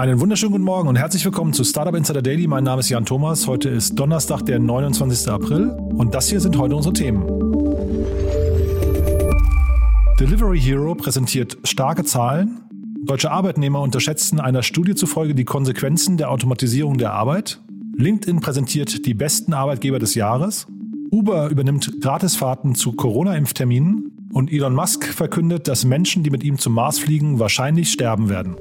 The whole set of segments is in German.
Einen wunderschönen guten Morgen und herzlich willkommen zu Startup Insider Daily. Mein Name ist Jan Thomas. Heute ist Donnerstag, der 29. April und das hier sind heute unsere Themen. Delivery Hero präsentiert starke Zahlen. Deutsche Arbeitnehmer unterschätzen einer Studie zufolge die Konsequenzen der Automatisierung der Arbeit. LinkedIn präsentiert die besten Arbeitgeber des Jahres. Uber übernimmt Gratisfahrten zu Corona-Impfterminen. Und Elon Musk verkündet, dass Menschen, die mit ihm zum Mars fliegen, wahrscheinlich sterben werden.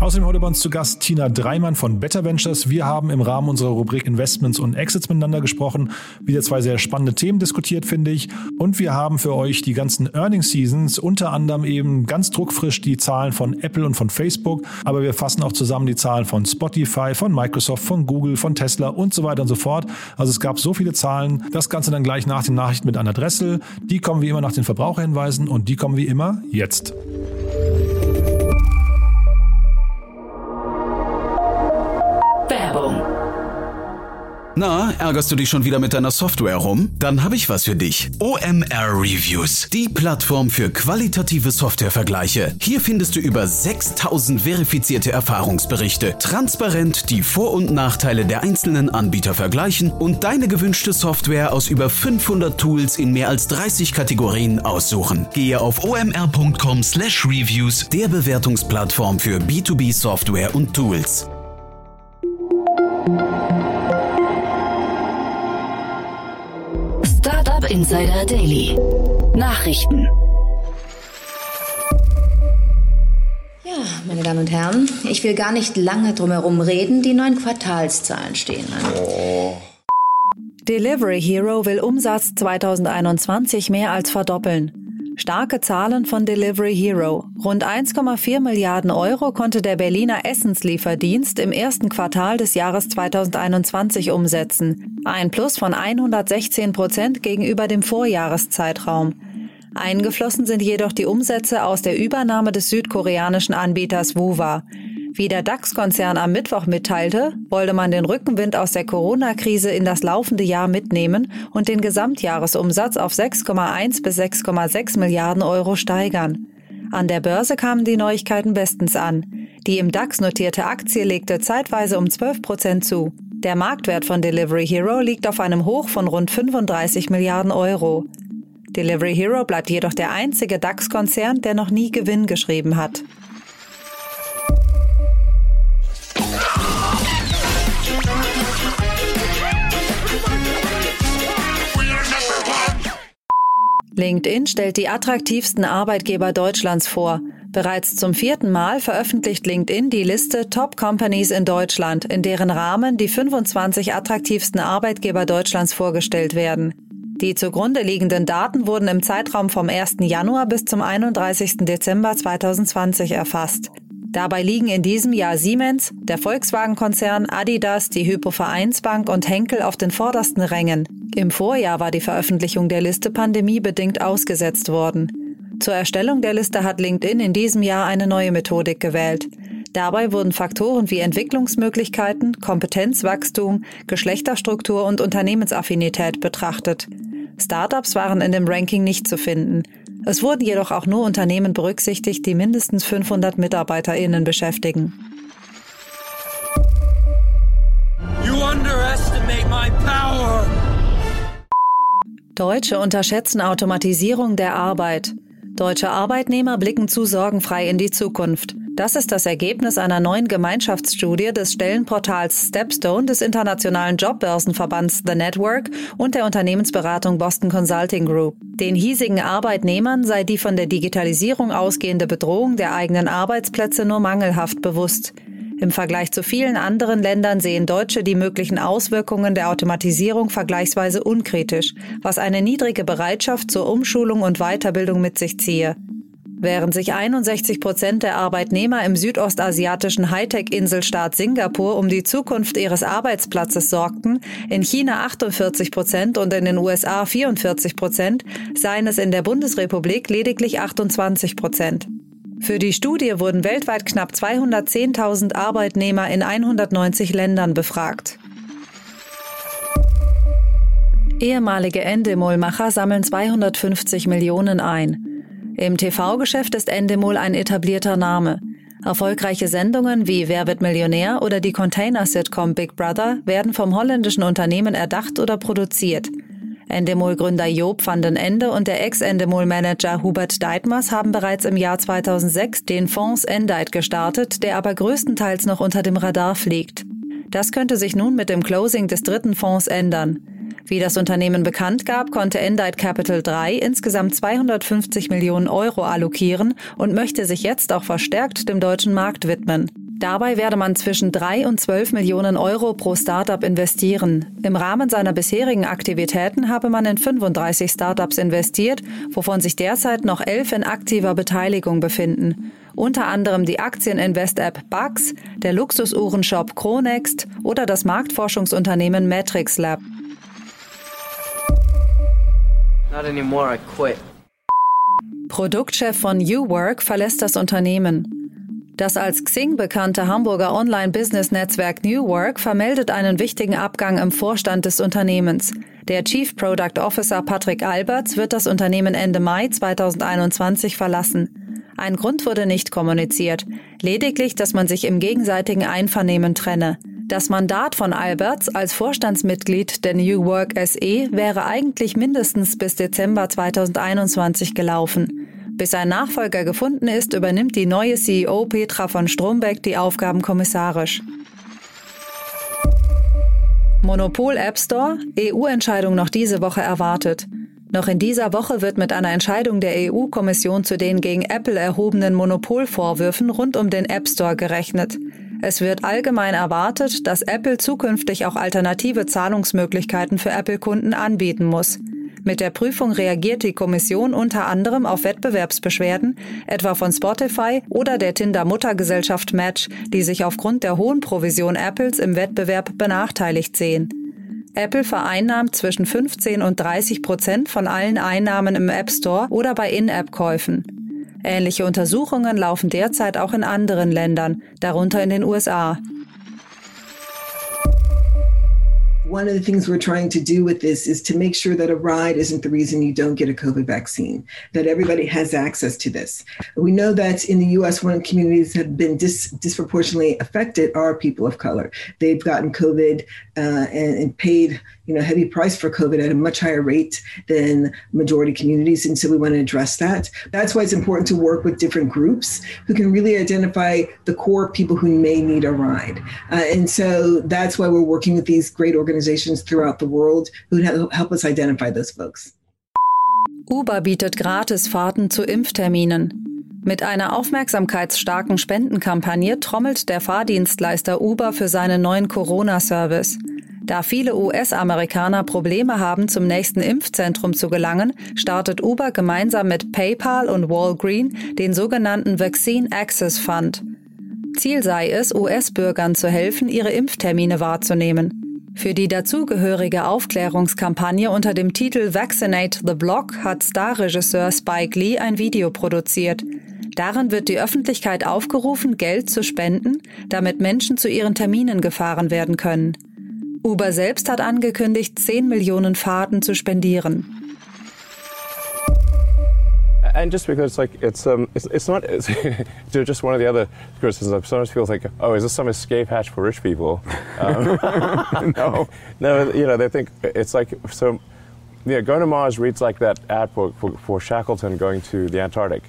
Außerdem heute bei uns zu Gast Tina Dreimann von Better Ventures. Wir haben im Rahmen unserer Rubrik Investments und Exits miteinander gesprochen. Wieder zwei sehr spannende Themen diskutiert, finde ich. Und wir haben für euch die ganzen Earnings Seasons, unter anderem eben ganz druckfrisch die Zahlen von Apple und von Facebook. Aber wir fassen auch zusammen die Zahlen von Spotify, von Microsoft, von Google, von Tesla und so weiter und so fort. Also es gab so viele Zahlen. Das Ganze dann gleich nach den Nachrichten mit Anna Dressel. Die kommen wie immer nach den Verbraucherhinweisen und die kommen wie immer jetzt. Na, ärgerst du dich schon wieder mit deiner Software rum? Dann habe ich was für dich. OMR Reviews, die Plattform für qualitative Softwarevergleiche. Hier findest du über 6000 verifizierte Erfahrungsberichte, transparent die Vor- und Nachteile der einzelnen Anbieter vergleichen und deine gewünschte Software aus über 500 Tools in mehr als 30 Kategorien aussuchen. Gehe auf omr.com/reviews, der Bewertungsplattform für B2B Software und Tools. Insider Daily. Nachrichten. Ja, meine Damen und Herren, ich will gar nicht lange drumherum reden. Die neuen Quartalszahlen stehen an. Oh. Delivery Hero will Umsatz 2021 mehr als verdoppeln. Starke Zahlen von Delivery Hero. Rund 1,4 Milliarden Euro konnte der Berliner Essenslieferdienst im ersten Quartal des Jahres 2021 umsetzen. Ein Plus von 116 Prozent gegenüber dem Vorjahreszeitraum. Eingeflossen sind jedoch die Umsätze aus der Übernahme des südkoreanischen Anbieters Wuwa. Wie der DAX-Konzern am Mittwoch mitteilte, wollte man den Rückenwind aus der Corona-Krise in das laufende Jahr mitnehmen und den Gesamtjahresumsatz auf 6,1 bis 6,6 Milliarden Euro steigern. An der Börse kamen die Neuigkeiten bestens an. Die im DAX notierte Aktie legte zeitweise um 12 Prozent zu. Der Marktwert von Delivery Hero liegt auf einem Hoch von rund 35 Milliarden Euro. Delivery Hero bleibt jedoch der einzige DAX-Konzern, der noch nie Gewinn geschrieben hat. LinkedIn stellt die attraktivsten Arbeitgeber Deutschlands vor. Bereits zum vierten Mal veröffentlicht LinkedIn die Liste Top Companies in Deutschland, in deren Rahmen die 25 attraktivsten Arbeitgeber Deutschlands vorgestellt werden. Die zugrunde liegenden Daten wurden im Zeitraum vom 1. Januar bis zum 31. Dezember 2020 erfasst. Dabei liegen in diesem Jahr Siemens, der Volkswagen-Konzern, Adidas, die Hypo Vereinsbank und Henkel auf den vordersten Rängen. Im Vorjahr war die Veröffentlichung der Liste pandemiebedingt ausgesetzt worden. Zur Erstellung der Liste hat LinkedIn in diesem Jahr eine neue Methodik gewählt. Dabei wurden Faktoren wie Entwicklungsmöglichkeiten, Kompetenzwachstum, Geschlechterstruktur und Unternehmensaffinität betrachtet. Startups waren in dem Ranking nicht zu finden. Es wurden jedoch auch nur Unternehmen berücksichtigt, die mindestens 500 MitarbeiterInnen beschäftigen. Deutsche unterschätzen Automatisierung der Arbeit. Deutsche Arbeitnehmer blicken zu sorgenfrei in die Zukunft. Das ist das Ergebnis einer neuen Gemeinschaftsstudie des Stellenportals Stepstone des internationalen Jobbörsenverbands The Network und der Unternehmensberatung Boston Consulting Group. Den hiesigen Arbeitnehmern sei die von der Digitalisierung ausgehende Bedrohung der eigenen Arbeitsplätze nur mangelhaft bewusst. Im Vergleich zu vielen anderen Ländern sehen Deutsche die möglichen Auswirkungen der Automatisierung vergleichsweise unkritisch, was eine niedrige Bereitschaft zur Umschulung und Weiterbildung mit sich ziehe. Während sich 61 Prozent der Arbeitnehmer im südostasiatischen Hightech-Inselstaat Singapur um die Zukunft ihres Arbeitsplatzes sorgten, in China 48 Prozent und in den USA 44 Prozent, seien es in der Bundesrepublik lediglich 28 Prozent. Für die Studie wurden weltweit knapp 210.000 Arbeitnehmer in 190 Ländern befragt. Ehemalige Endemol-Macher sammeln 250 Millionen ein. Im TV-Geschäft ist Endemol ein etablierter Name. Erfolgreiche Sendungen wie Wer wird Millionär oder die Container-Sitcom Big Brother werden vom holländischen Unternehmen erdacht oder produziert. Endemol-Gründer Job van den Ende und der Ex-Endemol-Manager Hubert Deitmers haben bereits im Jahr 2006 den Fonds Endite gestartet, der aber größtenteils noch unter dem Radar fliegt. Das könnte sich nun mit dem Closing des dritten Fonds ändern. Wie das Unternehmen bekannt gab, konnte Endite Capital 3 insgesamt 250 Millionen Euro allokieren und möchte sich jetzt auch verstärkt dem deutschen Markt widmen. Dabei werde man zwischen 3 und 12 Millionen Euro pro Startup investieren. Im Rahmen seiner bisherigen Aktivitäten habe man in 35 Startups investiert, wovon sich derzeit noch 11 in aktiver Beteiligung befinden. Unter anderem die Aktieninvest-App Bugs, der Luxusuhrenshop Chronext oder das Marktforschungsunternehmen Matrix Lab. Not anymore, I quit. Produktchef von UWork verlässt das Unternehmen. Das als Xing bekannte Hamburger Online-Business-Netzwerk New Work vermeldet einen wichtigen Abgang im Vorstand des Unternehmens. Der Chief Product Officer Patrick Alberts wird das Unternehmen Ende Mai 2021 verlassen. Ein Grund wurde nicht kommuniziert, lediglich, dass man sich im gegenseitigen Einvernehmen trenne. Das Mandat von Alberts als Vorstandsmitglied der New Work SE wäre eigentlich mindestens bis Dezember 2021 gelaufen. Bis sein Nachfolger gefunden ist, übernimmt die neue CEO Petra von Strombeck die Aufgaben kommissarisch. Monopol App Store, EU-Entscheidung noch diese Woche erwartet. Noch in dieser Woche wird mit einer Entscheidung der EU-Kommission zu den gegen Apple erhobenen Monopolvorwürfen rund um den App Store gerechnet. Es wird allgemein erwartet, dass Apple zukünftig auch alternative Zahlungsmöglichkeiten für Apple-Kunden anbieten muss. Mit der Prüfung reagiert die Kommission unter anderem auf Wettbewerbsbeschwerden, etwa von Spotify oder der Tinder-Muttergesellschaft Match, die sich aufgrund der hohen Provision Apples im Wettbewerb benachteiligt sehen. Apple vereinnahmt zwischen 15 und 30 Prozent von allen Einnahmen im App Store oder bei In-App-Käufen. Ähnliche Untersuchungen laufen derzeit auch in anderen Ländern, darunter in den USA. One of the things we're trying to do with this is to make sure that a ride isn't the reason you don't get a COVID vaccine, that everybody has access to this. We know that in the US, one of the communities have been dis- disproportionately affected are people of color. They've gotten COVID uh, and, and paid you know, heavy price for COVID at a much higher rate than majority communities. And so we want to address that. That's why it's important to work with different groups who can really identify the core people who may need a ride. Uh, and so that's why we're working with these great organizations throughout the world who help us identify those folks. Uber bietet Gratisfahrten zu Impfterminen. Mit einer aufmerksamkeitsstarken Spendenkampagne trommelt der Fahrdienstleister Uber für seinen neuen Corona-Service. Da viele US-Amerikaner Probleme haben, zum nächsten Impfzentrum zu gelangen, startet Uber gemeinsam mit PayPal und Walgreen den sogenannten Vaccine Access Fund. Ziel sei es, US-Bürgern zu helfen, ihre Impftermine wahrzunehmen. Für die dazugehörige Aufklärungskampagne unter dem Titel Vaccinate the Block hat Starregisseur Spike Lee ein Video produziert. Darin wird die Öffentlichkeit aufgerufen, Geld zu spenden, damit Menschen zu ihren Terminen gefahren werden können. Uber selbst hat angekündigt, 10 Millionen Fahrten zu spendieren. And just because it's like it's um it's, it's not it's just one of the other criticisms. Sometimes people think, oh, is this some escape hatch for rich people? Um, no, no, you know they think it's like so. Yeah, going to Mars reads like that ad for, for, for Shackleton going to the Antarctic.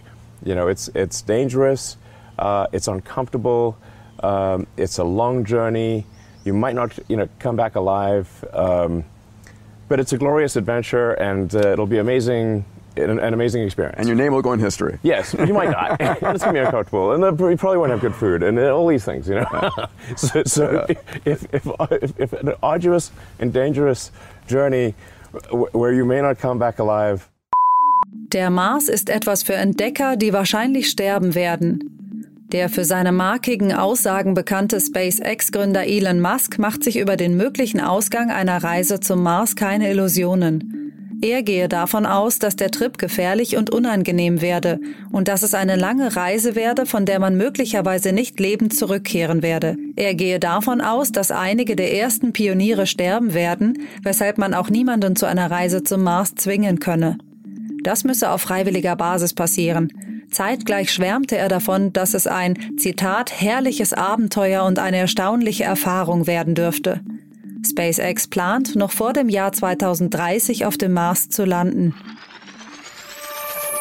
You know, it's it's dangerous, uh, it's uncomfortable, um, it's a long journey. You might not, you know, come back alive, um, but it's a glorious adventure, and uh, it'll be amazing. An, an, amazing experience. And your name will go in history. Yes, you might die. and it's going to be uncomfortable. And you probably won't have good food and all these things, you know. so, so if, if, if, if, an arduous and dangerous journey where you may not come back alive. Der Mars ist etwas für Entdecker, die wahrscheinlich sterben werden. Der für seine markigen Aussagen bekannte SpaceX-Gründer Elon Musk macht sich über den möglichen Ausgang einer Reise zum Mars keine Illusionen. Er gehe davon aus, dass der Trip gefährlich und unangenehm werde und dass es eine lange Reise werde, von der man möglicherweise nicht lebend zurückkehren werde. Er gehe davon aus, dass einige der ersten Pioniere sterben werden, weshalb man auch niemanden zu einer Reise zum Mars zwingen könne. Das müsse auf freiwilliger Basis passieren. Zeitgleich schwärmte er davon, dass es ein, Zitat, herrliches Abenteuer und eine erstaunliche Erfahrung werden dürfte. SpaceX plant, noch vor dem Jahr 2030 auf dem Mars zu landen.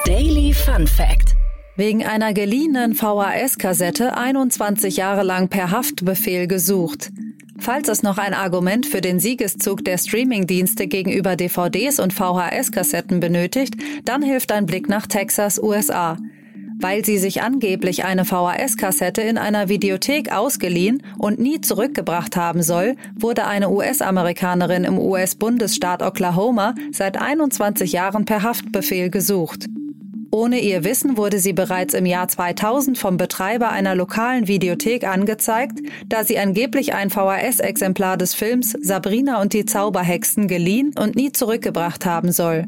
Daily Fun Fact. Wegen einer geliehenen VHS-Kassette 21 Jahre lang per Haftbefehl gesucht. Falls es noch ein Argument für den Siegeszug der Streamingdienste gegenüber DVDs und VHS-Kassetten benötigt, dann hilft ein Blick nach Texas, USA. Weil sie sich angeblich eine VHS-Kassette in einer Videothek ausgeliehen und nie zurückgebracht haben soll, wurde eine US-Amerikanerin im US-Bundesstaat Oklahoma seit 21 Jahren per Haftbefehl gesucht. Ohne ihr Wissen wurde sie bereits im Jahr 2000 vom Betreiber einer lokalen Videothek angezeigt, da sie angeblich ein VHS-Exemplar des Films Sabrina und die Zauberhexen geliehen und nie zurückgebracht haben soll.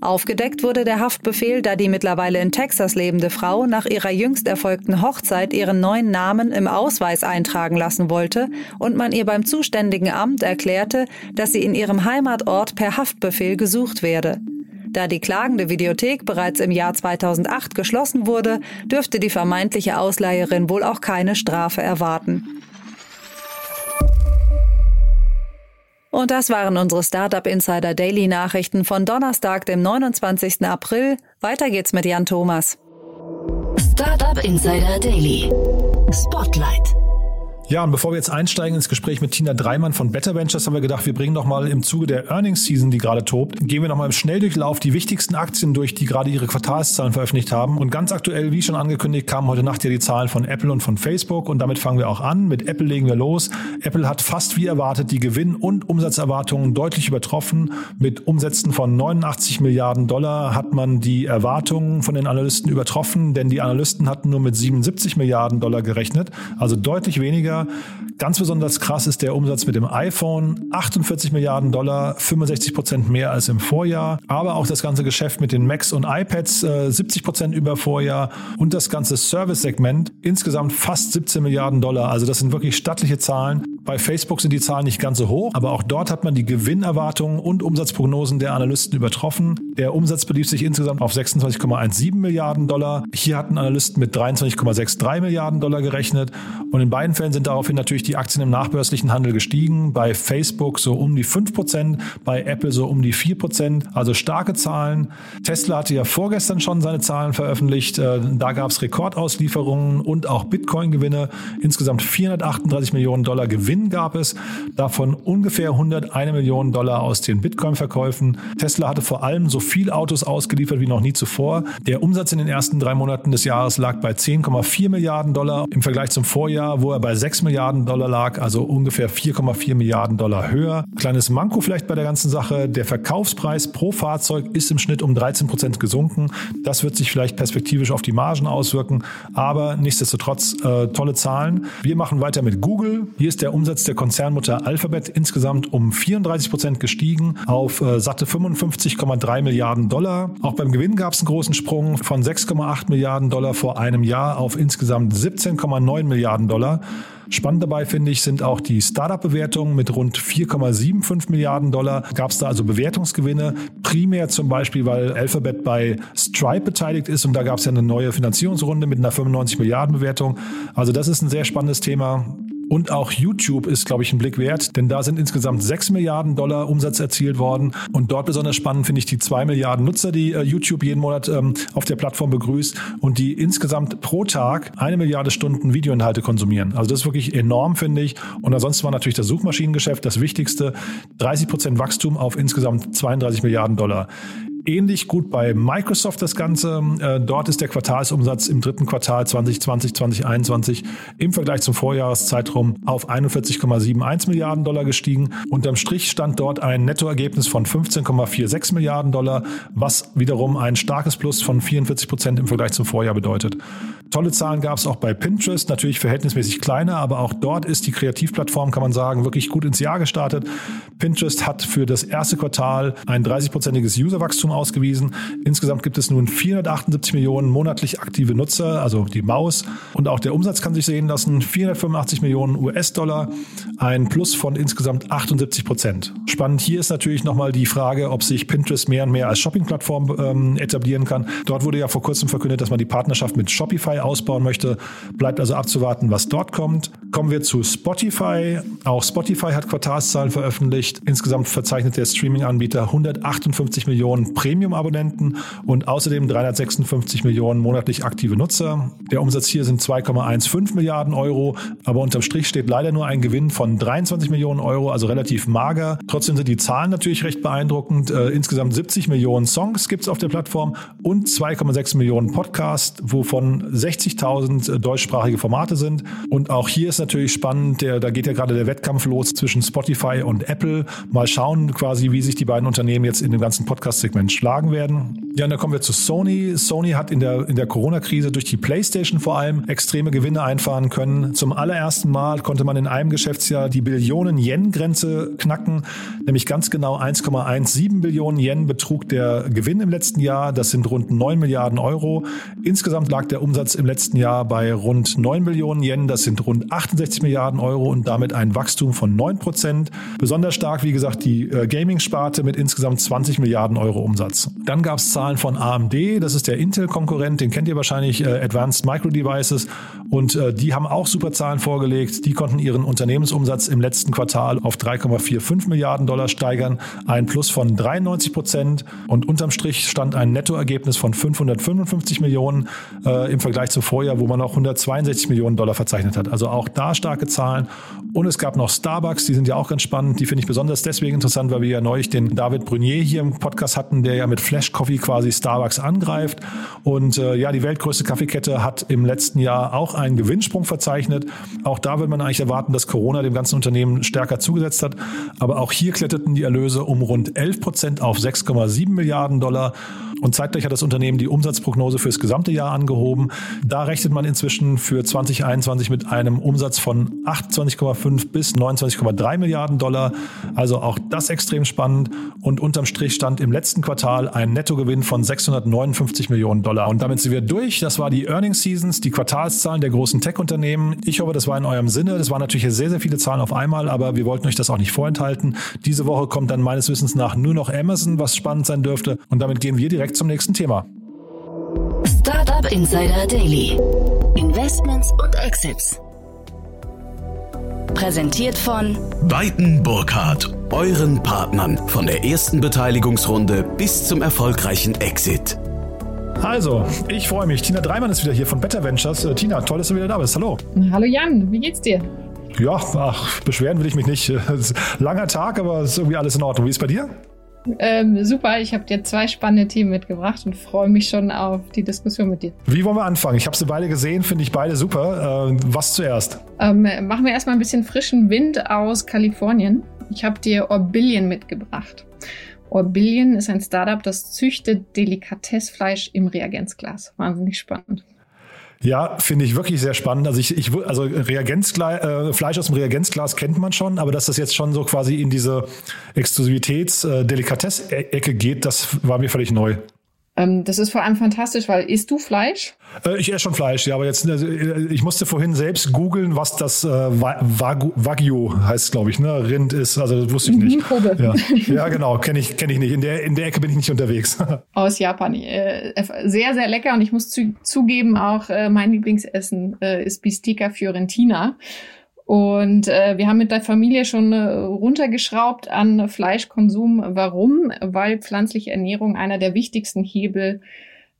Aufgedeckt wurde der Haftbefehl, da die mittlerweile in Texas lebende Frau nach ihrer jüngst erfolgten Hochzeit ihren neuen Namen im Ausweis eintragen lassen wollte und man ihr beim zuständigen Amt erklärte, dass sie in ihrem Heimatort per Haftbefehl gesucht werde. Da die klagende Videothek bereits im Jahr 2008 geschlossen wurde, dürfte die vermeintliche Ausleiherin wohl auch keine Strafe erwarten. Und das waren unsere Startup Insider Daily Nachrichten von Donnerstag, dem 29. April. Weiter geht's mit Jan Thomas. Startup Insider Daily. Spotlight. Ja, und bevor wir jetzt einsteigen ins Gespräch mit Tina Dreimann von Better Ventures, haben wir gedacht, wir bringen noch mal im Zuge der Earnings Season, die gerade tobt, gehen wir noch mal im Schnelldurchlauf die wichtigsten Aktien durch, die gerade ihre Quartalszahlen veröffentlicht haben. Und ganz aktuell, wie schon angekündigt, kamen heute Nacht ja die Zahlen von Apple und von Facebook. Und damit fangen wir auch an. Mit Apple legen wir los. Apple hat fast wie erwartet die Gewinn- und Umsatzerwartungen deutlich übertroffen. Mit Umsätzen von 89 Milliarden Dollar hat man die Erwartungen von den Analysten übertroffen, denn die Analysten hatten nur mit 77 Milliarden Dollar gerechnet, also deutlich weniger Ganz besonders krass ist der Umsatz mit dem iPhone. 48 Milliarden Dollar, 65 Prozent mehr als im Vorjahr. Aber auch das ganze Geschäft mit den Macs und iPads, 70 äh, Prozent über Vorjahr. Und das ganze Service-Segment insgesamt fast 17 Milliarden Dollar. Also das sind wirklich stattliche Zahlen. Bei Facebook sind die Zahlen nicht ganz so hoch, aber auch dort hat man die Gewinnerwartungen und Umsatzprognosen der Analysten übertroffen. Der Umsatz belief sich insgesamt auf 26,17 Milliarden Dollar. Hier hatten Analysten mit 23,63 Milliarden Dollar gerechnet. Und in beiden Fällen sind daraufhin natürlich die Aktien im nachbörslichen Handel gestiegen. Bei Facebook so um die 5%, bei Apple so um die 4%. Also starke Zahlen. Tesla hatte ja vorgestern schon seine Zahlen veröffentlicht. Äh, da gab es Rekordauslieferungen und auch Bitcoin-Gewinne. Insgesamt 438 Millionen Dollar Gewinn gab es. Davon ungefähr 101 Millionen Dollar aus den Bitcoin-Verkäufen. Tesla hatte vor allem so viel Autos ausgeliefert wie noch nie zuvor. Der Umsatz in den ersten drei Monaten des Jahres lag bei 10,4 Milliarden Dollar im Vergleich zum Vorjahr, wo er bei 6 Milliarden Dollar lag, also ungefähr 4,4 Milliarden Dollar höher. Kleines Manko vielleicht bei der ganzen Sache, der Verkaufspreis pro Fahrzeug ist im Schnitt um 13 Prozent gesunken. Das wird sich vielleicht perspektivisch auf die Margen auswirken, aber nichtsdestotrotz äh, tolle Zahlen. Wir machen weiter mit Google. Hier ist der Umsatz der Konzernmutter Alphabet insgesamt um 34 Prozent gestiegen auf äh, satte 55,3 Milliarden Dollar. Auch beim Gewinn gab es einen großen Sprung von 6,8 Milliarden Dollar vor einem Jahr auf insgesamt 17,9 Milliarden Dollar. Spannend dabei finde ich sind auch die Startup-Bewertungen mit rund 4,75 Milliarden Dollar. Gab es da also Bewertungsgewinne, primär zum Beispiel, weil Alphabet bei Stripe beteiligt ist und da gab es ja eine neue Finanzierungsrunde mit einer 95 Milliarden Bewertung. Also das ist ein sehr spannendes Thema. Und auch YouTube ist, glaube ich, ein Blick wert, denn da sind insgesamt 6 Milliarden Dollar Umsatz erzielt worden. Und dort besonders spannend finde ich die 2 Milliarden Nutzer, die äh, YouTube jeden Monat ähm, auf der Plattform begrüßt und die insgesamt pro Tag eine Milliarde Stunden Videoinhalte konsumieren. Also das ist wirklich enorm, finde ich. Und ansonsten war natürlich das Suchmaschinengeschäft das Wichtigste. 30 Prozent Wachstum auf insgesamt 32 Milliarden Dollar ähnlich gut bei Microsoft das Ganze. Äh, dort ist der Quartalsumsatz im dritten Quartal 2020, 2021 im Vergleich zum Vorjahreszeitraum auf 41,71 Milliarden Dollar gestiegen. Unterm Strich stand dort ein Nettoergebnis von 15,46 Milliarden Dollar, was wiederum ein starkes Plus von 44 Prozent im Vergleich zum Vorjahr bedeutet. Tolle Zahlen gab es auch bei Pinterest, natürlich verhältnismäßig kleiner, aber auch dort ist die Kreativplattform, kann man sagen, wirklich gut ins Jahr gestartet. Pinterest hat für das erste Quartal ein 30-prozentiges Userwachstum ausgewiesen. Insgesamt gibt es nun 478 Millionen monatlich aktive Nutzer, also die Maus. Und auch der Umsatz kann sich sehen lassen, 485 Millionen US-Dollar, ein Plus von insgesamt 78 Prozent. Spannend hier ist natürlich nochmal die Frage, ob sich Pinterest mehr und mehr als Shopping-Plattform ähm, etablieren kann. Dort wurde ja vor kurzem verkündet, dass man die Partnerschaft mit Shopify ausbauen möchte. Bleibt also abzuwarten, was dort kommt. Kommen wir zu Spotify. Auch Spotify hat Quartalszahlen veröffentlicht. Insgesamt verzeichnet der Streaming-Anbieter 158 Millionen Premium-Abonnenten und außerdem 356 Millionen monatlich aktive Nutzer. Der Umsatz hier sind 2,15 Milliarden Euro, aber unterm Strich steht leider nur ein Gewinn von 23 Millionen Euro, also relativ mager. Trotzdem sind die Zahlen natürlich recht beeindruckend. Äh, insgesamt 70 Millionen Songs gibt es auf der Plattform und 2,6 Millionen Podcasts, wovon 60.000 äh, deutschsprachige Formate sind. Und auch hier ist natürlich spannend, der, da geht ja gerade der Wettkampf los zwischen Spotify und Apple. Mal schauen quasi, wie sich die beiden Unternehmen jetzt in dem ganzen Podcast-Segment schlagen werden. Ja, und dann kommen wir zu Sony. Sony hat in der, in der Corona-Krise durch die PlayStation vor allem extreme Gewinne einfahren können. Zum allerersten Mal konnte man in einem Geschäftsjahr die Billionen-Yen-Grenze knacken, nämlich ganz genau 1,17 Billionen Yen betrug der Gewinn im letzten Jahr. Das sind rund 9 Milliarden Euro. Insgesamt lag der Umsatz im letzten Jahr bei rund 9 Millionen Yen. Das sind rund 68 Milliarden Euro und damit ein Wachstum von 9 Prozent. Besonders stark, wie gesagt, die äh, Gaming-Sparte mit insgesamt 20 Milliarden Euro Umsatz. Dann gab es Zahlen von AMD. Das ist der Intel-Konkurrent. Den kennt ihr wahrscheinlich, äh, Advanced Micro Devices. Und äh, die haben auch super Zahlen vorgelegt. Die konnten ihren Unternehmensumsatz im letzten Quartal auf 3,45 Milliarden Dollar steigern. Ein Plus von 93 Prozent. Und unterm Strich stand ein Nettoergebnis von 555 Millionen äh, im Vergleich zum Vorjahr, wo man auch 162 Millionen Dollar verzeichnet hat. Also auch da starke Zahlen. Und es gab noch Starbucks, die sind ja auch ganz spannend. Die finde ich besonders deswegen interessant, weil wir ja neulich den David Brunier hier im Podcast hatten, der ja mit Flash Coffee quasi Starbucks angreift. Und äh, ja, die weltgrößte Kaffeekette hat im letzten Jahr auch einen Gewinnsprung verzeichnet. Auch da würde man eigentlich erwarten, dass Corona dem ganzen Unternehmen stärker zugesetzt hat. Aber auch hier kletterten die Erlöse um rund 11 Prozent auf 6,7 Milliarden Dollar. Und zeitgleich hat das Unternehmen die Umsatzprognose fürs gesamte Jahr angehoben. Da rechnet man inzwischen für 2021 mit einem Umsatz von 28,5 bis 29,3 Milliarden Dollar. Also auch das extrem spannend. Und unterm Strich stand im letzten Quartal ein Nettogewinn von 659 Millionen Dollar. Und damit sind wir durch. Das war die Earnings Seasons, die Quartalszahlen der großen Tech-Unternehmen. Ich hoffe, das war in eurem Sinne. Das waren natürlich sehr, sehr viele Zahlen auf einmal, aber wir wollten euch das auch nicht vorenthalten. Diese Woche kommt dann meines Wissens nach nur noch Amazon, was spannend sein dürfte. Und damit gehen wir direkt zum nächsten Thema. Startup Insider Daily. Investments und Exits. Präsentiert von Beiten Burkhardt, euren Partnern von der ersten Beteiligungsrunde bis zum erfolgreichen Exit. Also, ich freue mich. Tina Dreimann ist wieder hier von Better Ventures. Äh, Tina, toll, dass du wieder da bist. Hallo. Hallo Jan, wie geht's dir? Ja, ach, beschweren will ich mich nicht. Langer Tag, aber es ist irgendwie alles in Ordnung. Wie ist es bei dir? Ähm, super, ich habe dir zwei spannende Themen mitgebracht und freue mich schon auf die Diskussion mit dir. Wie wollen wir anfangen? Ich habe sie beide gesehen, finde ich beide super. Äh, was zuerst? Ähm, machen wir erstmal ein bisschen frischen Wind aus Kalifornien. Ich habe dir Orbillion mitgebracht. Orbillion ist ein Startup, das züchtet Delikatessfleisch im Reagenzglas. Wahnsinnig spannend. Ja, finde ich wirklich sehr spannend. Also ich, ich also Reagenzglas, äh, Fleisch aus dem Reagenzglas kennt man schon, aber dass das jetzt schon so quasi in diese Exklusivitäts-Delikatess-Ecke geht, das war mir völlig neu. Ähm, das ist vor allem fantastisch, weil isst du Fleisch? Äh, ich esse schon Fleisch, ja, aber jetzt, also, ich musste vorhin selbst googeln, was das äh, Wagyu heißt, glaube ich, ne? Rind ist, also das wusste ich nicht. Kobe. Ja. ja, genau, kenne ich, kenn ich nicht. In der, in der Ecke bin ich nicht unterwegs. Aus Japan. Äh, sehr, sehr lecker und ich muss zu, zugeben, auch äh, mein Lieblingsessen äh, ist Bistica Fiorentina. Und äh, wir haben mit der Familie schon äh, runtergeschraubt an Fleischkonsum. Warum? Weil pflanzliche Ernährung einer der wichtigsten Hebel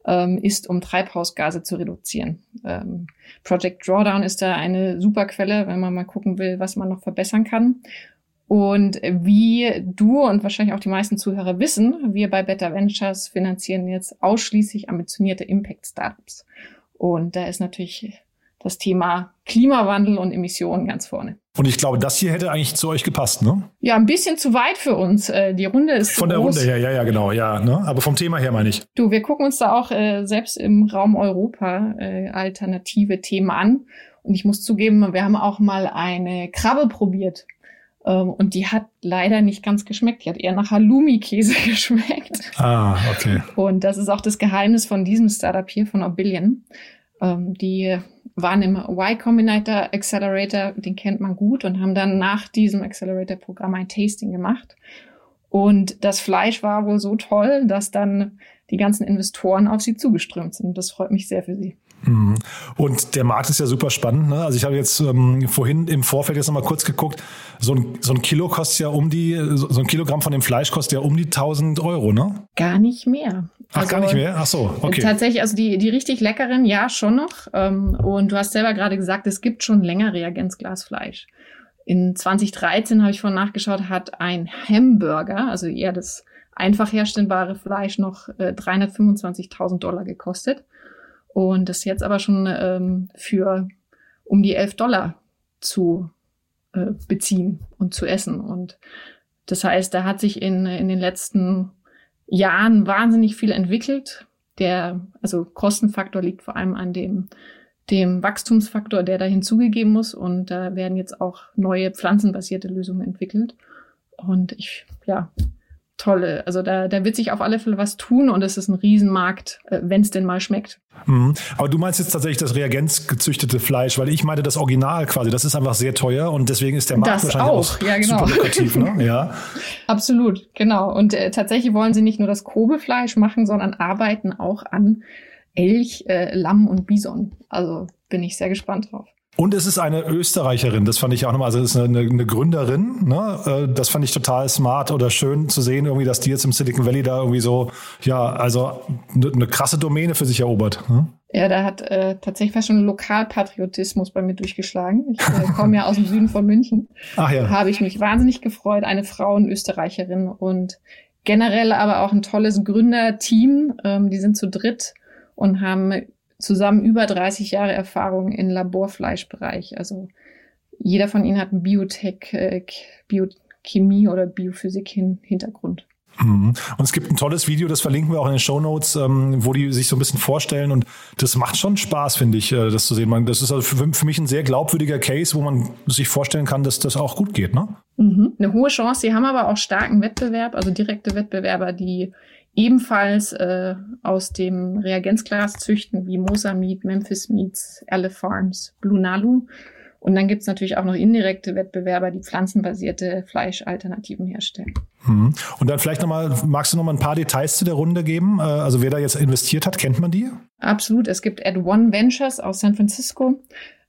ähm, ist, um Treibhausgase zu reduzieren. Ähm, Project Drawdown ist da eine super Quelle, wenn man mal gucken will, was man noch verbessern kann. Und wie du und wahrscheinlich auch die meisten Zuhörer wissen, wir bei Better Ventures finanzieren jetzt ausschließlich ambitionierte Impact Startups. Und da ist natürlich das Thema Klimawandel und Emissionen ganz vorne. Und ich glaube, das hier hätte eigentlich zu euch gepasst, ne? Ja, ein bisschen zu weit für uns. Äh, die Runde ist Von der groß. Runde her, ja, ja, genau, ja. Ne? Aber vom Thema her meine ich. Du, wir gucken uns da auch äh, selbst im Raum Europa äh, alternative Themen an. Und ich muss zugeben, wir haben auch mal eine Krabbe probiert. Ähm, und die hat leider nicht ganz geschmeckt. Die hat eher nach Halloumi-Käse geschmeckt. Ah, okay. Und das ist auch das Geheimnis von diesem Startup hier, von Obillion. Ähm, die waren im Y Combinator Accelerator, den kennt man gut, und haben dann nach diesem Accelerator-Programm ein Tasting gemacht. Und das Fleisch war wohl so toll, dass dann die ganzen Investoren auf sie zugeströmt sind. Das freut mich sehr für sie. Mhm. Und der Markt ist ja super spannend. Ne? Also ich habe jetzt ähm, vorhin im Vorfeld jetzt nochmal kurz geguckt. So ein, so ein Kilo kostet ja um die, so ein Kilogramm von dem Fleisch kostet ja um die 1000 Euro, ne? Gar nicht mehr. Ach, gar nicht mehr? Ach so, okay. Tatsächlich, also die, die richtig leckeren, ja, schon noch. Ähm, und du hast selber gerade gesagt, es gibt schon länger Reagenzglasfleisch. In 2013 habe ich vorhin nachgeschaut, hat ein Hamburger, also eher das einfach herstellbare Fleisch, noch äh, 325.000 Dollar gekostet. Und das jetzt aber schon ähm, für um die 11 Dollar zu äh, beziehen und zu essen. Und das heißt, da hat sich in, in den letzten Jahren wahnsinnig viel entwickelt. Der, also Kostenfaktor liegt vor allem an dem, dem Wachstumsfaktor, der da hinzugegeben muss. Und da werden jetzt auch neue pflanzenbasierte Lösungen entwickelt. Und ich, ja, tolle. Also da, da wird sich auf alle Fälle was tun und es ist ein Riesenmarkt, äh, wenn es denn mal schmeckt. Mhm. Aber du meinst jetzt tatsächlich das reagenzgezüchtete Fleisch, weil ich meine das Original quasi, das ist einfach sehr teuer und deswegen ist der Markt Das wahrscheinlich auch, auch, ja, genau. super lukrativ, ne? Ja. Absolut, genau. Und äh, tatsächlich wollen sie nicht nur das Kobefleisch machen, sondern arbeiten auch an Elch, äh, Lamm und Bison. Also bin ich sehr gespannt drauf. Und es ist eine Österreicherin, das fand ich auch nochmal, also es ist eine, eine Gründerin, ne? Äh, das fand ich total smart oder schön zu sehen, irgendwie, dass die jetzt im Silicon Valley da irgendwie so, ja, also eine, eine krasse Domäne für sich erobert. Ne? Ja, da hat äh, tatsächlich fast schon Lokalpatriotismus bei mir durchgeschlagen. Ich äh, komme ja aus dem Süden von München. Ach ja. Habe ich mich wahnsinnig gefreut, eine Frau, eine Österreicherin und generell aber auch ein tolles Gründerteam. Ähm, die sind zu dritt und haben zusammen über 30 Jahre Erfahrung im Laborfleischbereich. Also jeder von ihnen hat einen Biotech, äh, Biochemie oder Biophysik-Hintergrund. Mhm. Und es gibt ein tolles Video, das verlinken wir auch in den Show Notes, ähm, wo die sich so ein bisschen vorstellen. Und das macht schon Spaß, finde ich, äh, das zu sehen. Das ist also für, für, mich ein sehr glaubwürdiger Case, wo man sich vorstellen kann, dass das auch gut geht. Ne? Mhm. Eine hohe Chance. Sie haben aber auch starken Wettbewerb, also direkte Wettbewerber, die ebenfalls äh, aus dem Reagenzglas züchten, wie Mosamid, Memphis Meats, Elle Farms, Blue Nalu. Und dann gibt's natürlich auch noch indirekte Wettbewerber, die pflanzenbasierte Fleischalternativen herstellen. Mhm. Und dann vielleicht nochmal, magst du noch mal ein paar Details zu der Runde geben? Äh, Also wer da jetzt investiert hat, kennt man die? Absolut. Es gibt Ad One Ventures aus San Francisco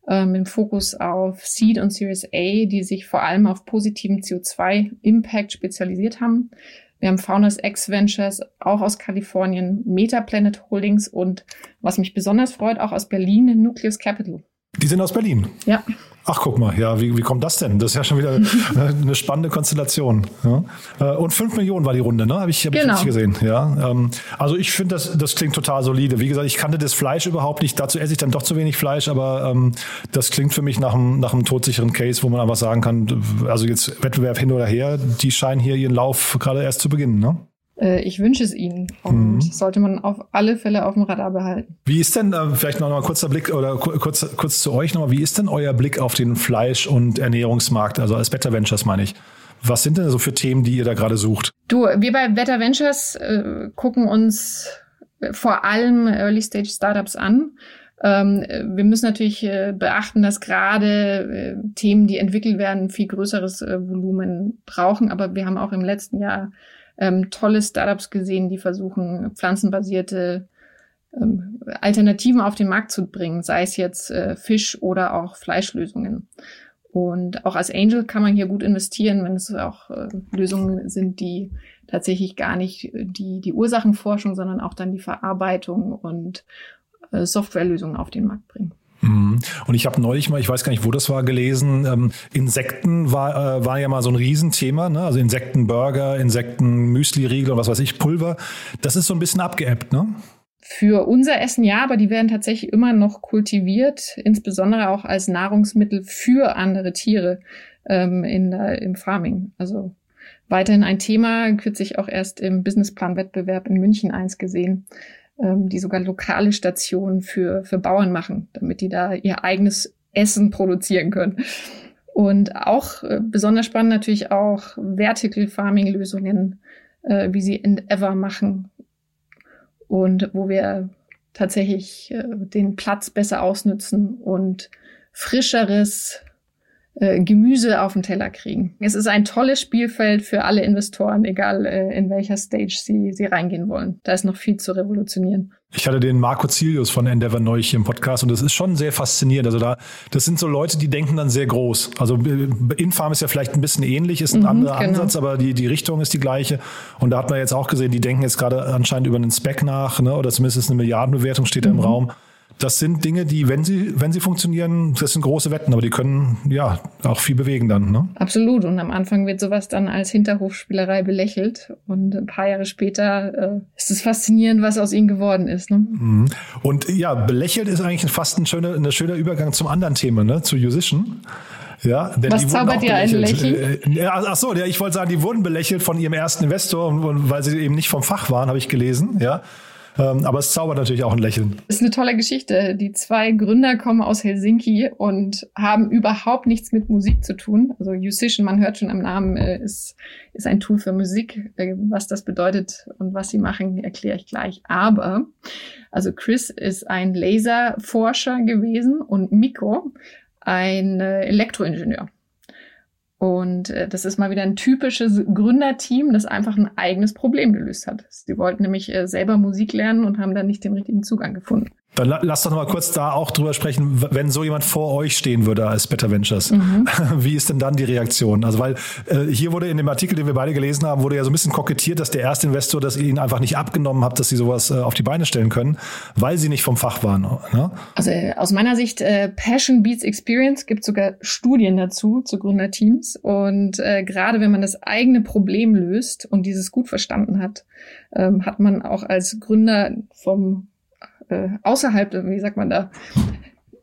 äh, mit dem Fokus auf Seed und Series A, die sich vor allem auf positiven CO2-Impact spezialisiert haben. Wir haben Founders X Ventures, auch aus Kalifornien, Metaplanet Holdings und, was mich besonders freut, auch aus Berlin, Nucleus Capital. Die sind aus Berlin. Ja. Ach, guck mal, ja, wie, wie kommt das denn? Das ist ja schon wieder eine spannende Konstellation. Ja. Äh, Und fünf Millionen war die Runde, ne? Habe ich, hab Genau. ich gesehen. Ja. ähm, Also ich finde, das, das klingt total solide. Wie gesagt, ich kannte das Fleisch überhaupt nicht. Dazu esse ich dann doch zu wenig Fleisch, aber ähm, das klingt für mich nach einem, nach einem todsicheren Case, wo man einfach sagen kann, also jetzt Wettbewerb hin oder her, die scheinen hier ihren Lauf gerade erst zu beginnen, ne? Äh, ich wünsche es Ihnen und Mhm. sollte man auf alle Fälle auf dem Radar behalten. Wie ist denn, äh, vielleicht noch mal kurzer Blick oder ku- kurz, kurz zu euch nochmal, wie ist denn euer Blick auf den Fleisch- und Ernährungsmarkt, also als Better Ventures meine ich? Was sind denn so für Themen, die ihr da gerade sucht? Du, wir bei Better Ventures äh, gucken uns äh, vor allem Early Stage Startups an. Ähm, äh, wir müssen natürlich äh, beachten, dass gerade äh, Themen, die entwickelt werden, viel größeres äh, Volumen brauchen. Aber wir haben auch im letzten Jahr ähm, tolle Startups gesehen, die versuchen, pflanzenbasierte ähm, Alternativen auf den Markt zu bringen, sei es jetzt äh, Fisch oder auch Fleischlösungen. Und auch als Angel kann man hier gut investieren, wenn es auch äh, Lösungen sind, die tatsächlich gar nicht äh, die, die Ursachenforschung, sondern auch dann die Verarbeitung und äh, Softwarelösungen auf den Markt bringen. Mhm. Und ich habe neulich mal, ich weiß gar nicht, wo das war, gelesen, ähm, Insekten war, äh, war ja mal so ein Riesenthema, ne? also Insektenburger, Insekten-Müsli-Riegel und was weiß ich, Pulver. Das ist so ein bisschen abgeebbt, ne? Für unser Essen ja, aber die werden tatsächlich immer noch kultiviert, insbesondere auch als Nahrungsmittel für andere Tiere ähm, in, äh, im Farming. Also weiterhin ein Thema, kürzlich auch erst im Businessplan-Wettbewerb in München eins gesehen, ähm, die sogar lokale Stationen für, für Bauern machen, damit die da ihr eigenes Essen produzieren können. Und auch äh, besonders spannend natürlich auch Vertical Farming Lösungen, äh, wie sie Endeavor machen und wo wir tatsächlich äh, den Platz besser ausnutzen und frischeres äh, Gemüse auf den Teller kriegen. Es ist ein tolles Spielfeld für alle Investoren, egal äh, in welcher Stage sie, sie reingehen wollen. Da ist noch viel zu revolutionieren. Ich hatte den Marco Zilius von Endeavor neu hier im Podcast und das ist schon sehr faszinierend. Also da, das sind so Leute, die denken dann sehr groß. Also äh, Infarm ist ja vielleicht ein bisschen ähnlich, ist ein mhm, anderer genau. Ansatz, aber die, die Richtung ist die gleiche. Und da hat man jetzt auch gesehen, die denken jetzt gerade anscheinend über einen Spec nach, ne? oder zumindest eine Milliardenbewertung steht da im mhm. Raum das sind Dinge, die, wenn sie, wenn sie funktionieren, das sind große Wetten, aber die können ja auch viel bewegen dann. Ne? Absolut. Und am Anfang wird sowas dann als Hinterhofspielerei belächelt. Und ein paar Jahre später äh, ist es faszinierend, was aus ihnen geworden ist. Ne? Mhm. Und ja, belächelt ist eigentlich fast ein schöner, ein schöner Übergang zum anderen Thema, ne? zu Musician. Ja, denn Was zaubert dir ein Lächeln? Äh, ach so, ja, ich wollte sagen, die wurden belächelt von ihrem ersten Investor, weil sie eben nicht vom Fach waren, habe ich gelesen. Ja, ähm, aber es zaubert natürlich auch ein Lächeln. Ist eine tolle Geschichte. Die zwei Gründer kommen aus Helsinki und haben überhaupt nichts mit Musik zu tun. Also Musician, man hört schon am Namen, äh, ist, ist ein Tool für Musik. Äh, was das bedeutet und was sie machen, erkläre ich gleich. Aber, also Chris ist ein Laserforscher gewesen und Miko ein äh, Elektroingenieur. Und äh, das ist mal wieder ein typisches Gründerteam, das einfach ein eigenes Problem gelöst hat. Sie wollten nämlich äh, selber Musik lernen und haben dann nicht den richtigen Zugang gefunden. Dann lass doch noch mal kurz da auch drüber sprechen, wenn so jemand vor euch stehen würde als Better Ventures. Mhm. Wie ist denn dann die Reaktion? Also weil äh, hier wurde in dem Artikel, den wir beide gelesen haben, wurde ja so ein bisschen kokettiert, dass der erste Investor, dass ihr ihn einfach nicht abgenommen habt, dass sie sowas äh, auf die Beine stellen können, weil sie nicht vom Fach waren. Ne? Also äh, aus meiner Sicht, äh, Passion Beats Experience gibt sogar Studien dazu, zu Gründerteams. Und äh, gerade wenn man das eigene Problem löst und dieses gut verstanden hat, ähm, hat man auch als Gründer vom äh, außerhalb, wie sagt man da,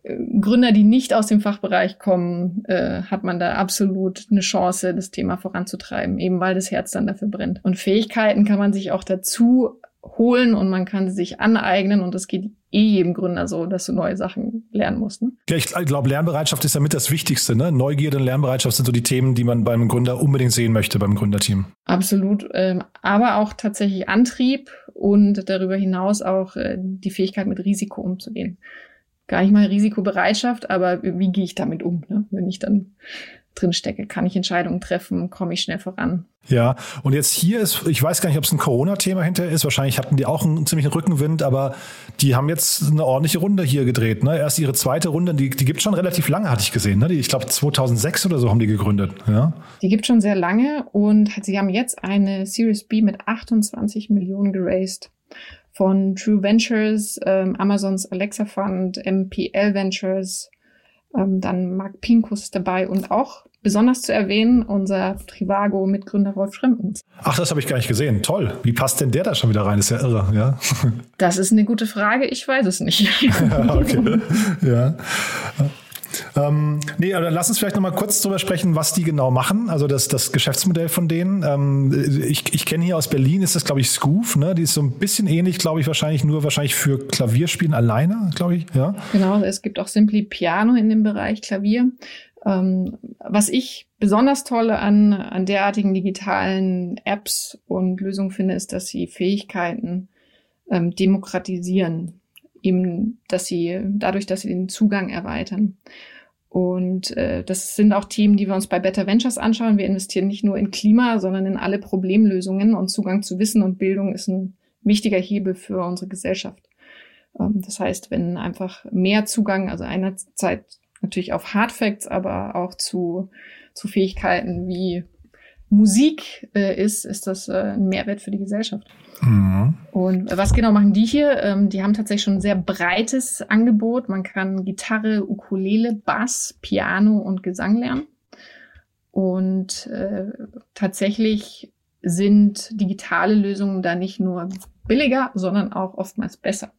äh, Gründer, die nicht aus dem Fachbereich kommen, äh, hat man da absolut eine Chance, das Thema voranzutreiben, eben weil das Herz dann dafür brennt. Und Fähigkeiten kann man sich auch dazu holen und man kann sie sich aneignen und das geht eh jedem Gründer so, dass du neue Sachen lernen musst. Ne? Ja, ich glaube, Lernbereitschaft ist damit das Wichtigste. Ne? Neugierde und Lernbereitschaft sind so die Themen, die man beim Gründer unbedingt sehen möchte, beim Gründerteam. Absolut. Ähm, aber auch tatsächlich Antrieb und darüber hinaus auch äh, die Fähigkeit, mit Risiko umzugehen. Gar nicht mal Risikobereitschaft, aber wie gehe ich damit um, ne? wenn ich dann drin stecke. Kann ich Entscheidungen treffen? Komme ich schnell voran? Ja, und jetzt hier ist, ich weiß gar nicht, ob es ein Corona-Thema hinterher ist. Wahrscheinlich hatten die auch einen ziemlichen Rückenwind, aber die haben jetzt eine ordentliche Runde hier gedreht. Ne? Erst ihre zweite Runde, die, die gibt schon relativ lange, hatte ich gesehen. Ne? Die, ich glaube 2006 oder so haben die gegründet. Ja? Die gibt schon sehr lange und sie haben jetzt eine Series B mit 28 Millionen geraced von True Ventures, ähm, Amazons Alexa Fund, MPL Ventures, ähm, dann Mark Pinkus ist dabei und auch besonders zu erwähnen unser Trivago-Mitgründer Rolf Schrempens. Ach, das habe ich gar nicht gesehen. Toll. Wie passt denn der da schon wieder rein? Ist ja irre, ja. Das ist eine gute Frage. Ich weiß es nicht. okay. Ja. Ähm, nee, aber lass uns vielleicht noch mal kurz drüber sprechen, was die genau machen. Also das, das Geschäftsmodell von denen. Ähm, ich ich kenne hier aus Berlin, ist das, glaube ich, Scoof. Ne? Die ist so ein bisschen ähnlich, glaube ich, wahrscheinlich nur wahrscheinlich für Klavierspielen alleine, glaube ich. Ja. Genau, es gibt auch Simply Piano in dem Bereich Klavier. Ähm, was ich besonders toll an, an derartigen digitalen Apps und Lösungen finde, ist, dass sie Fähigkeiten ähm, demokratisieren eben, dass sie dadurch, dass sie den Zugang erweitern. Und äh, das sind auch Themen, die wir uns bei Better Ventures anschauen. Wir investieren nicht nur in Klima, sondern in alle Problemlösungen und Zugang zu Wissen und Bildung ist ein wichtiger Hebel für unsere Gesellschaft. Ähm, das heißt, wenn einfach mehr Zugang, also einerseits natürlich auf Hard Facts, aber auch zu, zu Fähigkeiten wie Musik äh, ist, ist das äh, ein Mehrwert für die Gesellschaft. Mhm. Und was genau machen die hier? Ähm, die haben tatsächlich schon ein sehr breites Angebot. Man kann Gitarre, Ukulele, Bass, Piano und Gesang lernen. Und äh, tatsächlich sind digitale Lösungen da nicht nur billiger, sondern auch oftmals besser.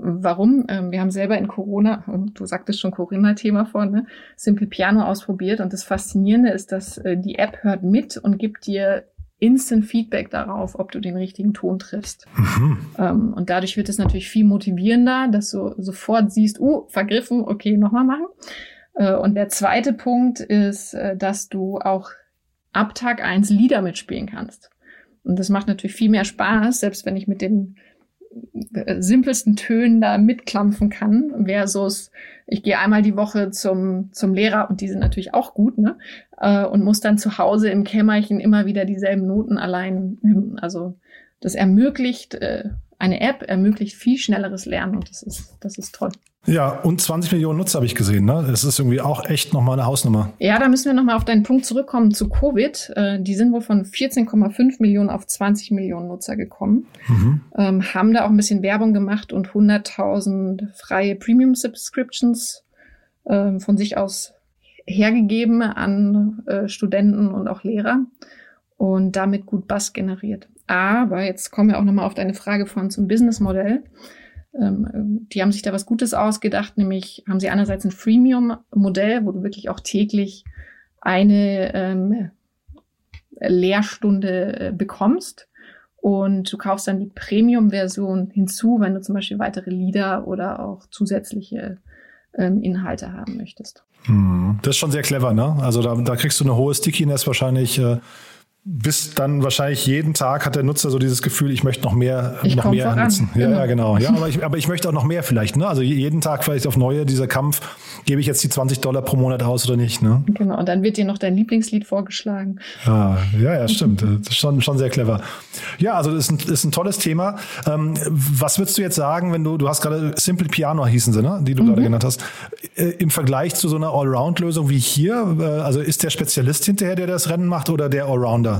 Warum? Ähm, wir haben selber in Corona, du sagtest schon Corinna-Thema vorhin, ne, Simple Piano ausprobiert und das Faszinierende ist, dass äh, die App hört mit und gibt dir Instant Feedback darauf, ob du den richtigen Ton triffst. Mhm. Ähm, und dadurch wird es natürlich viel motivierender, dass du sofort siehst, uh, vergriffen, okay, nochmal machen. Äh, und der zweite Punkt ist, äh, dass du auch ab Tag eins Lieder mitspielen kannst. Und das macht natürlich viel mehr Spaß, selbst wenn ich mit den simpelsten Tönen da mitklampfen kann, versus ich gehe einmal die Woche zum, zum Lehrer und die sind natürlich auch gut, ne? Äh, und muss dann zu Hause im Kämmerchen immer wieder dieselben Noten allein üben. Also das ermöglicht, äh, eine App ermöglicht viel schnelleres Lernen und das ist, das ist toll. Ja, und 20 Millionen Nutzer habe ich gesehen. Ne? Das ist irgendwie auch echt nochmal eine Hausnummer. Ja, da müssen wir nochmal auf deinen Punkt zurückkommen zu Covid. Äh, die sind wohl von 14,5 Millionen auf 20 Millionen Nutzer gekommen. Mhm. Ähm, haben da auch ein bisschen Werbung gemacht und 100.000 freie Premium-Subscriptions äh, von sich aus hergegeben an äh, Studenten und auch Lehrer und damit gut Bass generiert. Aber jetzt kommen wir auch nochmal auf deine Frage von zum Businessmodell. Ähm, die haben sich da was Gutes ausgedacht, nämlich haben sie einerseits ein Freemium-Modell, wo du wirklich auch täglich eine ähm, Lehrstunde äh, bekommst und du kaufst dann die Premium-Version hinzu, wenn du zum Beispiel weitere Lieder oder auch zusätzliche ähm, Inhalte haben möchtest. Hm, das ist schon sehr clever, ne? Also da, da kriegst du eine hohe Stickiness wahrscheinlich. Äh bis dann wahrscheinlich jeden Tag hat der Nutzer so dieses Gefühl, ich möchte noch mehr, ich noch mehr nutzen. Ja, genau. ja, genau. Ja, aber ich, aber ich möchte auch noch mehr vielleicht. Ne? Also jeden Tag vielleicht auf neue dieser Kampf, gebe ich jetzt die 20 Dollar pro Monat aus oder nicht. Ne? Genau. Und dann wird dir noch dein Lieblingslied vorgeschlagen. Ja, ja, ja stimmt. Das ist schon, schon sehr clever. Ja, also das ist ein, ist ein tolles Thema. Ähm, was würdest du jetzt sagen, wenn du, du hast gerade Simple Piano hießen sie, ne? die du mhm. gerade genannt hast, äh, im Vergleich zu so einer Allround-Lösung wie hier? Äh, also ist der Spezialist hinterher, der das Rennen macht oder der Allrounder?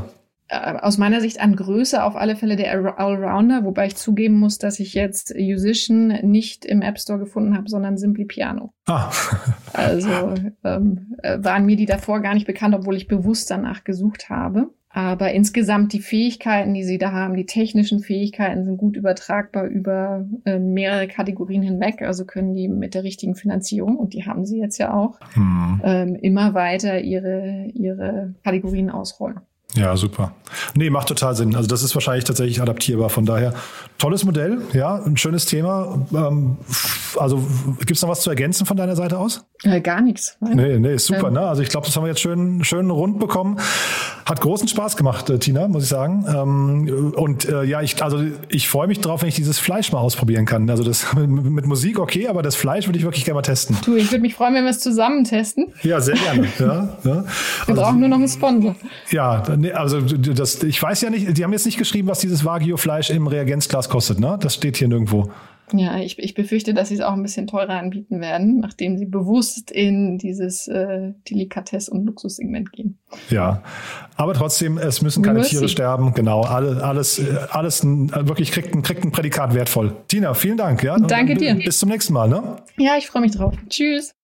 Äh, aus meiner Sicht an Größe auf alle Fälle der Allrounder, wobei ich zugeben muss, dass ich jetzt Musician nicht im App Store gefunden habe, sondern Simply Piano. Ah. also ähm, äh, waren mir die davor gar nicht bekannt, obwohl ich bewusst danach gesucht habe. Aber insgesamt die Fähigkeiten, die sie da haben, die technischen Fähigkeiten sind gut übertragbar über äh, mehrere Kategorien hinweg. Also können die mit der richtigen Finanzierung, und die haben sie jetzt ja auch, hm. ähm, immer weiter ihre, ihre Kategorien ausrollen. Ja, super. Nee, macht total Sinn. Also das ist wahrscheinlich tatsächlich adaptierbar. Von daher, tolles Modell, ja, ein schönes Thema. Ähm, also gibt's noch was zu ergänzen von deiner Seite aus? Gar nichts. Nee, nee, ist super. Ne? Also ich glaube, das haben wir jetzt schön, schön rund bekommen. Hat großen Spaß gemacht, äh, Tina, muss ich sagen. Ähm, und äh, ja, ich, also ich freue mich drauf, wenn ich dieses Fleisch mal ausprobieren kann. Also das mit, mit Musik okay, aber das Fleisch würde ich wirklich gerne mal testen. Du, ich würde mich freuen, wenn wir es zusammen testen. Ja, sehr gerne. ja, ja. Wir also, brauchen nur noch einen Sponsor. Ja, also das, ich weiß ja nicht, die haben jetzt nicht geschrieben, was dieses Wagyu-Fleisch im Reagenzglas kostet, ne? Das steht hier nirgendwo. Ja, ich, ich befürchte, dass sie es auch ein bisschen teurer anbieten werden, nachdem sie bewusst in dieses äh, Delikatess- und Luxussegment gehen. Ja, aber trotzdem, es müssen keine Tiere see. sterben. Genau, alles, alles, alles wirklich kriegt ein, kriegt ein Prädikat wertvoll. Tina, vielen Dank. Ja? Danke dir. Bis zum nächsten Mal. Ne? Ja, ich freue mich drauf. Tschüss.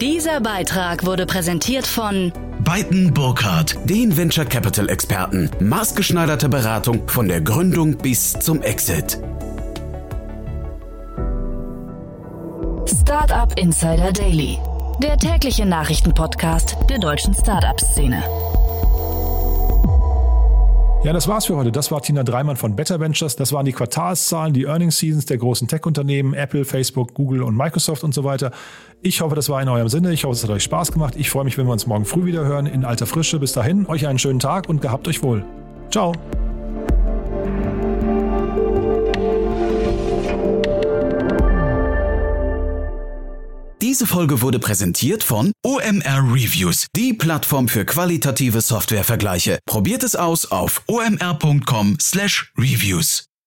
Dieser Beitrag wurde präsentiert von Beiten Burkhardt, den Venture Capital Experten. Maßgeschneiderte Beratung von der Gründung bis zum Exit. Startup Insider Daily, der tägliche Nachrichtenpodcast der deutschen Startup-Szene. Ja, das war's für heute. Das war Tina Dreimann von Better Ventures. Das waren die Quartalszahlen, die Earnings Seasons der großen Tech-Unternehmen, Apple, Facebook, Google und Microsoft und so weiter. Ich hoffe, das war in eurem Sinne. Ich hoffe, es hat euch Spaß gemacht. Ich freue mich, wenn wir uns morgen früh wieder hören in alter Frische. Bis dahin, euch einen schönen Tag und gehabt euch wohl. Ciao. Diese Folge wurde präsentiert von OMR Reviews, die Plattform für qualitative Softwarevergleiche. Probiert es aus auf omr.com/reviews.